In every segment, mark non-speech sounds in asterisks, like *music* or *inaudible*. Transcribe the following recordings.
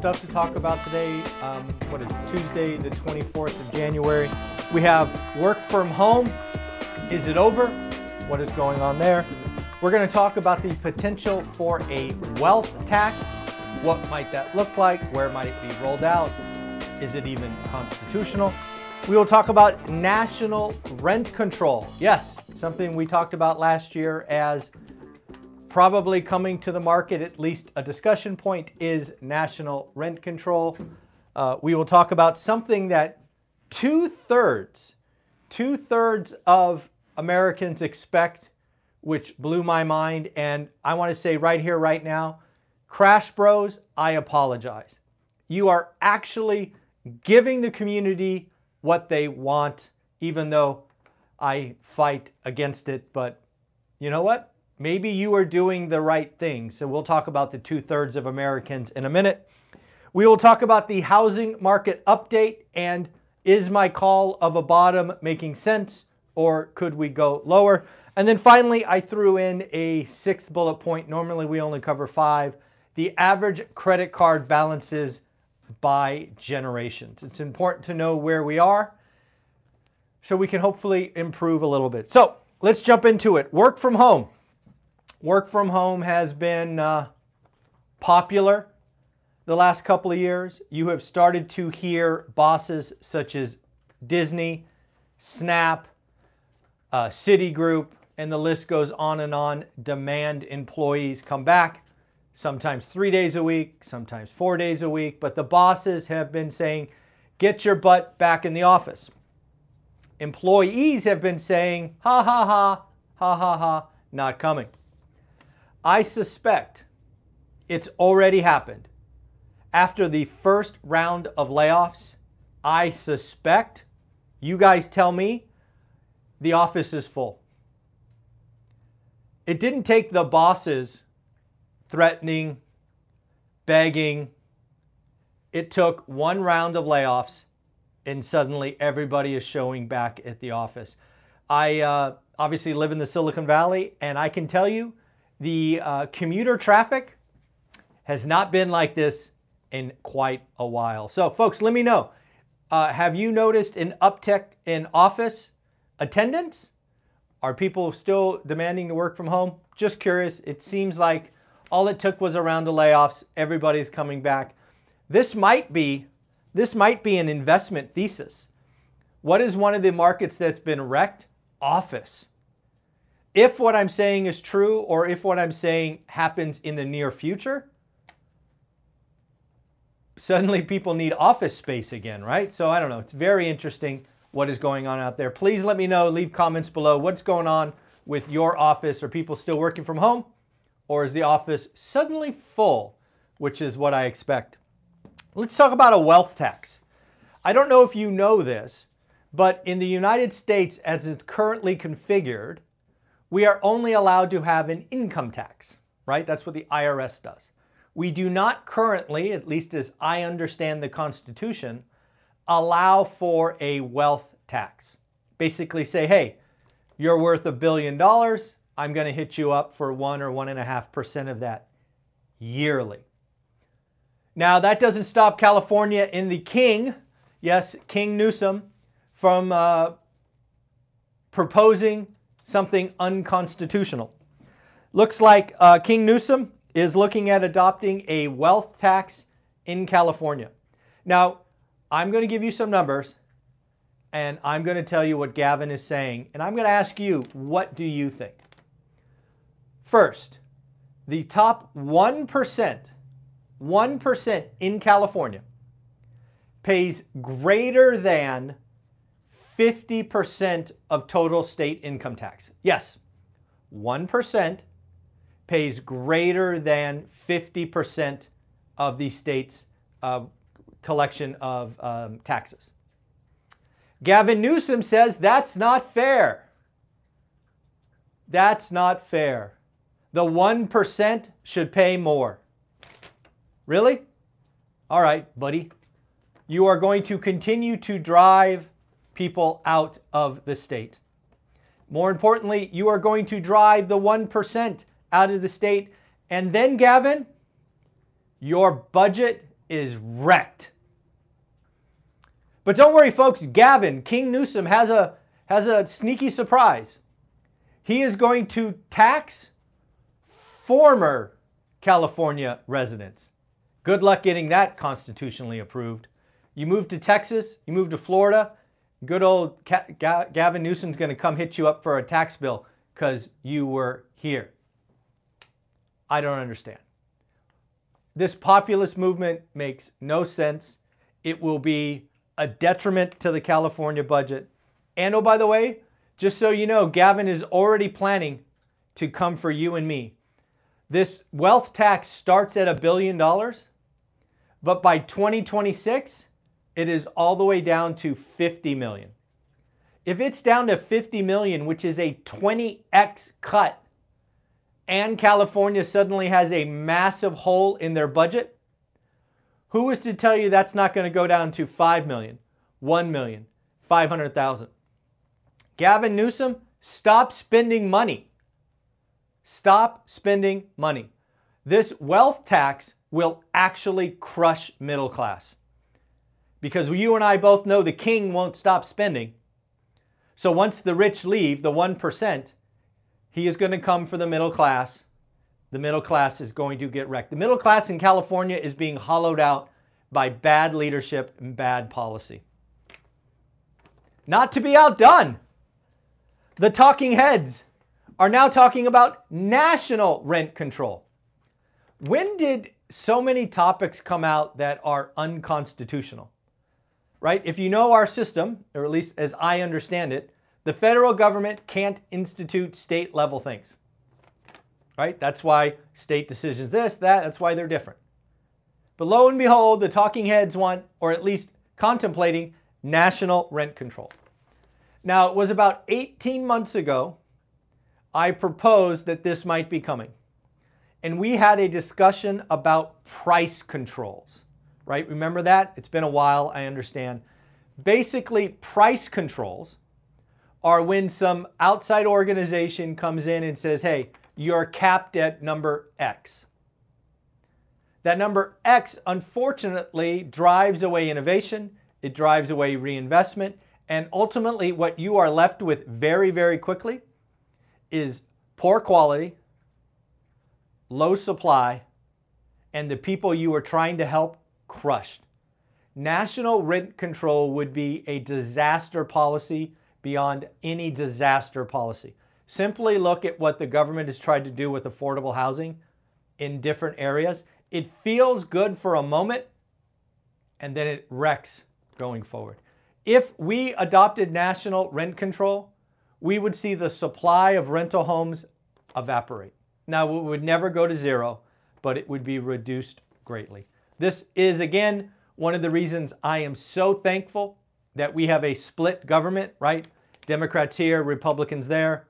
stuff to talk about today. Um, what is Tuesday, the 24th of January? We have work from home. Is it over? What is going on there? We're going to talk about the potential for a wealth tax. What might that look like? Where might it be rolled out? Is it even constitutional? We will talk about national rent control. Yes, something we talked about last year as probably coming to the market, at least a discussion point, is national rent control. Uh, we will talk about something that two thirds, two thirds of Americans expect, which blew my mind. And I want to say right here, right now, Crash Bros, I apologize. You are actually giving the community what they want, even though I fight against it. But you know what? Maybe you are doing the right thing. So we'll talk about the two thirds of Americans in a minute. We will talk about the housing market update and is my call of a bottom making sense or could we go lower? And then finally, I threw in a sixth bullet point. Normally we only cover five. The average credit card balances by generations. It's important to know where we are so we can hopefully improve a little bit. So let's jump into it. Work from home. Work from home has been uh, popular the last couple of years. You have started to hear bosses such as Disney, Snap, uh, Citigroup, and the list goes on and on demand employees come back, sometimes three days a week, sometimes four days a week. But the bosses have been saying, get your butt back in the office. Employees have been saying, ha ha ha, ha ha ha, not coming. I suspect it's already happened. After the first round of layoffs, I suspect, you guys tell me, the office is full. It didn't take the bosses threatening, begging. It took one round of layoffs, and suddenly everybody is showing back at the office. I uh, obviously live in the Silicon Valley, and I can tell you the uh, commuter traffic has not been like this in quite a while. So, folks, let me know. Uh, have you noticed an uptick in office attendance? Are people still demanding to work from home? Just curious. It seems like all it took was around the layoffs. Everybody's coming back. This might be this might be an investment thesis. What is one of the markets that's been wrecked? Office if what I'm saying is true or if what I'm saying happens in the near future, suddenly people need office space again, right? So I don't know. It's very interesting what is going on out there. Please let me know, leave comments below what's going on with your office. Are people still working from home? Or is the office suddenly full, which is what I expect? Let's talk about a wealth tax. I don't know if you know this, but in the United States, as it's currently configured, we are only allowed to have an income tax, right? That's what the IRS does. We do not currently, at least as I understand the Constitution, allow for a wealth tax. Basically say, hey, you're worth a billion dollars, I'm going to hit you up for one or one and a half percent of that yearly. Now, that doesn't stop California in the king, yes, King Newsom, from uh, proposing something unconstitutional. Looks like uh, King Newsom is looking at adopting a wealth tax in California. Now, I'm going to give you some numbers and I'm going to tell you what Gavin is saying. And I'm going to ask you, what do you think? First, the top 1%, 1% in California pays greater than 50% of total state income tax. Yes, 1% pays greater than 50% of the state's uh, collection of um, taxes. Gavin Newsom says that's not fair. That's not fair. The 1% should pay more. Really? All right, buddy. You are going to continue to drive people out of the state. More importantly, you are going to drive the 1% out of the state. And then, Gavin, your budget is wrecked. But don't worry, folks. Gavin, King Newsom, has a, has a sneaky surprise. He is going to tax former California residents. Good luck getting that constitutionally approved. You move to Texas, you move to Florida, good old Gavin Newsom's going to come hit you up for a tax bill because you were here. I don't understand. This populist movement makes no sense. It will be a detriment to the California budget. And oh, by the way, just so you know, Gavin is already planning to come for you and me. This wealth tax starts at a billion dollars, but by 2026, it is all the way down to 50 million. If it's down to 50 million, which is a 20x cut, and California suddenly has a massive hole in their budget, who is to tell you that's not going to go down to 5 million, 1 million, 500,000? Gavin Newsom, stop spending money. Stop spending money. This wealth tax will actually crush middle class. Because you and I both know the king won't stop spending. So once the rich leave, the 1%, he is going to come for the middle class. The middle class is going to get wrecked. The middle class in California is being hollowed out by bad leadership and bad policy. Not to be outdone, the talking heads are now talking about national rent control. When did so many topics come out that are unconstitutional? Right? If you know our system, or at least as I understand it, the federal government can't institute state level things, right? That's why state decisions this, that, that's why they're different. But lo and behold, the talking heads want, or at least contemplating, national rent control. Now, it was about 18 months ago I proposed that this might be coming. And we had a discussion about price controls right? Remember that? It's been a while, I understand. Basically, price controls are when some outside organization comes in and says, hey, you're capped at number X. That number X, unfortunately, drives away innovation, it drives away reinvestment, and ultimately, what you are left with very, very quickly is poor quality, low supply, and the people you are trying to help crushed. National rent control would be a disaster policy beyond any disaster policy. Simply look at what the government has tried to do with affordable housing in different areas. It feels good for a moment and then it wrecks going forward. If we adopted national rent control, we would see the supply of rental homes evaporate. Now, it would never go to zero, but it would be reduced greatly. This is, again, one of the reasons I am so thankful that we have a split government, right? Democrats here, Republicans there.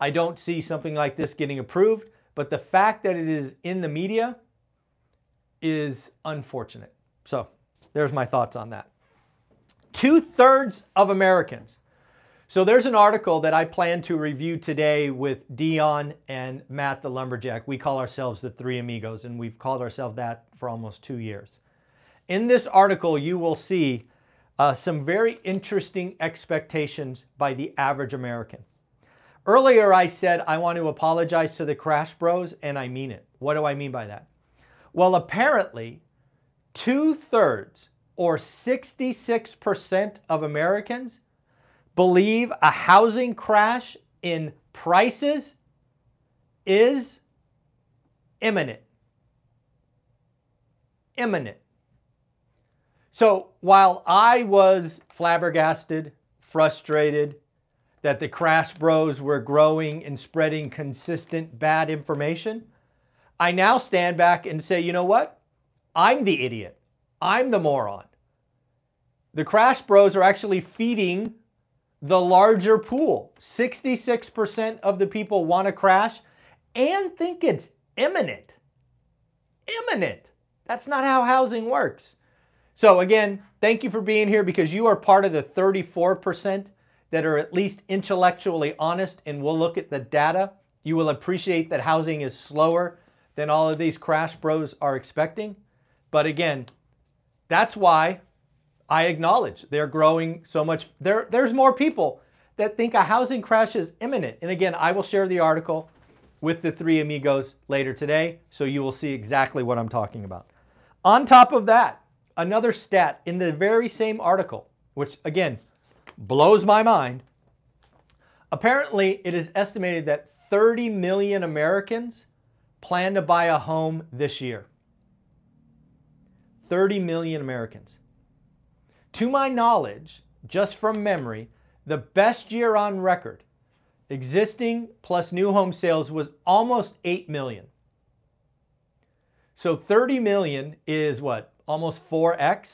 I don't see something like this getting approved, but the fact that it is in the media is unfortunate. So there's my thoughts on that. Two thirds of Americans. So there's an article that I plan to review today with Dion and Matt the Lumberjack. We call ourselves the Three Amigos, and we've called ourselves that for almost two years. In this article, you will see uh, some very interesting expectations by the average American. Earlier, I said I want to apologize to the Crash Bros, and I mean it. What do I mean by that? Well, apparently, two thirds or 66% of Americans believe a housing crash in prices is imminent imminent. So while I was flabbergasted, frustrated that the Crash Bros were growing and spreading consistent bad information, I now stand back and say, you know what? I'm the idiot. I'm the moron. The crash bros are actually feeding the larger pool. 66% of the people want to crash and think it's imminent. Imminent. That's not how housing works. So, again, thank you for being here because you are part of the 34% that are at least intellectually honest and will look at the data. You will appreciate that housing is slower than all of these crash bros are expecting. But again, that's why I acknowledge they're growing so much. There, there's more people that think a housing crash is imminent. And again, I will share the article with the three amigos later today, so you will see exactly what I'm talking about. On top of that, another stat in the very same article, which again blows my mind. Apparently, it is estimated that 30 million Americans plan to buy a home this year. 30 million Americans. To my knowledge, just from memory, the best year on record, existing plus new home sales was almost 8 million. So 30 million is what? Almost 4x.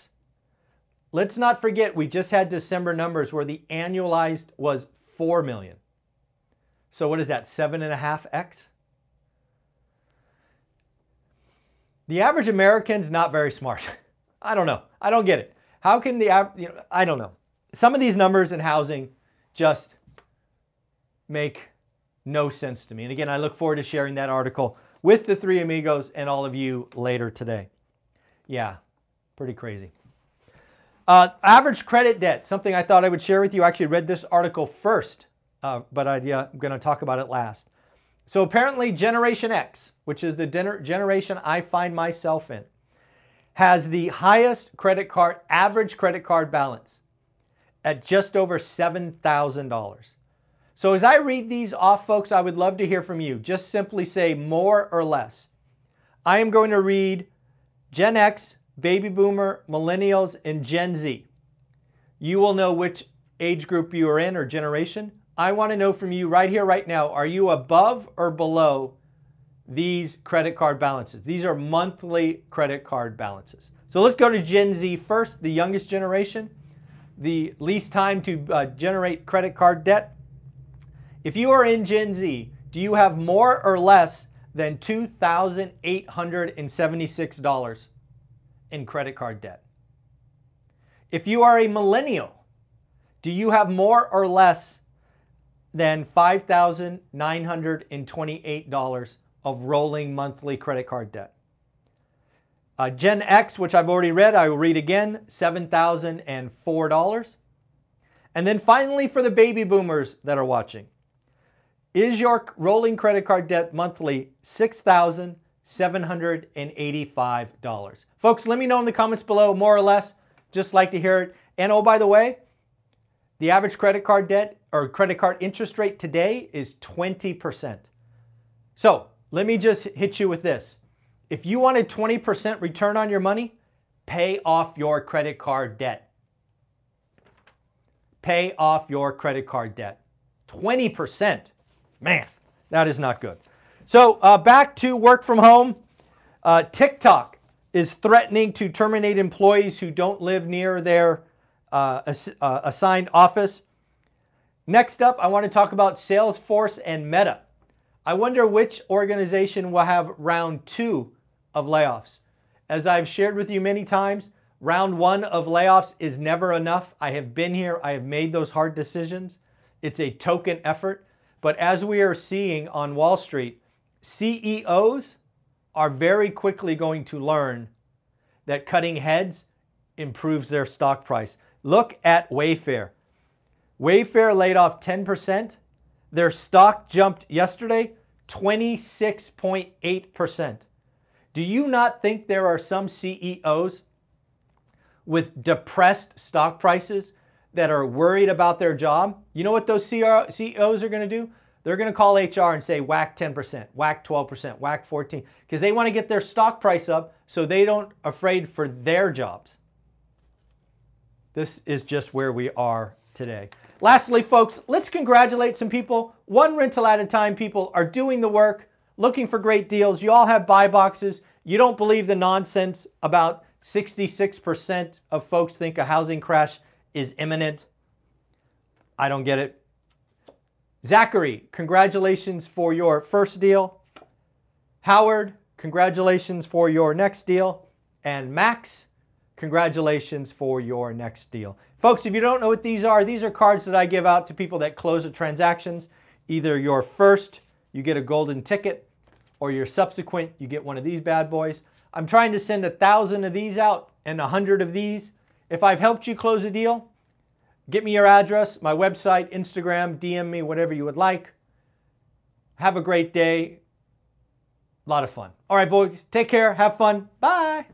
Let's not forget we just had December numbers where the annualized was 4 million. So what is that? 7.5x? The average American's not very smart. *laughs* I don't know. I don't get it. How can the you know, I don't know. Some of these numbers in housing just make no sense to me. And again, I look forward to sharing that article with the three amigos and all of you later today. Yeah, pretty crazy. Uh, average credit debt, something I thought I would share with you. I actually read this article first, uh, but I, am going to talk about it last. So apparently, Generation X, which is the generation I find myself in, has the highest credit card, average credit card balance at just over $7,000. So as I read these off, folks, I would love to hear from you. Just simply say more or less. I am going to read Gen X, Baby Boomer, Millennials, and Gen Z. You will know which age group you are in or generation. I want to know from you right here, right now, are you above or below these credit card balances? These are monthly credit card balances. So let's go to Gen Z first, the youngest generation, the least time to uh, generate credit card debt. If you are in Gen Z, do you have more or less than $2,876 in credit card debt? If you are a millennial, do you have more or less than $5,928 of rolling monthly credit card debt? Uh, Gen X, which I've already read, I will read again, $7,004. And then finally, for the baby boomers that are watching, is your rolling credit card debt monthly $6,785? Folks, let me know in the comments below, more or less. Just like to hear it. And oh, by the way, the average credit card debt or credit card interest rate today is 20%. So let me just hit you with this. If you wanted 20% return on your money, pay off your credit card debt. Pay off your credit card debt. 20%. Man, that is not good. So uh, back to work from home. Uh, TikTok is threatening to terminate employees who don't live near their uh, ass uh, assigned office. Next up, I want to talk about Salesforce and Meta. I wonder which organization will have round two of layoffs. As I've shared with you many times, round one of layoffs is never enough. I have been here, I have made those hard decisions. It's a token effort. But as we are seeing on Wall Street, CEOs are very quickly going to learn that cutting heads improves their stock price. Look at Wayfair. Wayfair laid off 10%. Their stock jumped yesterday 26.8%. Do you not think there are some CEOs with depressed stock prices that are worried about their job, you know what those CEOs are going to do? They're going to call HR and say whack 10%, whack 12%, whack 14 because they want to get their stock price up so they don't afraid for their jobs. This is just where we are today. Lastly, folks, let's congratulate some people. One rental at a time people are doing the work, looking for great deals. You all have buy boxes. You don't believe the nonsense about 66% of folks think a housing crash is imminent. I don't get it. Zachary, congratulations for your first deal. Howard, congratulations for your next deal. And Max, congratulations for your next deal. Folks, if you don't know what these are, these are cards that I give out to people that close the transactions. Either your first, you get a golden ticket, or your subsequent, you get one of these bad boys. I'm trying to send a thousand of these out and a hundred of these. If I've helped you close a deal, get me your address, my website, Instagram, DM me, whatever you would like. Have a great day. A lot of fun. All right, boys, take care. Have fun. Bye.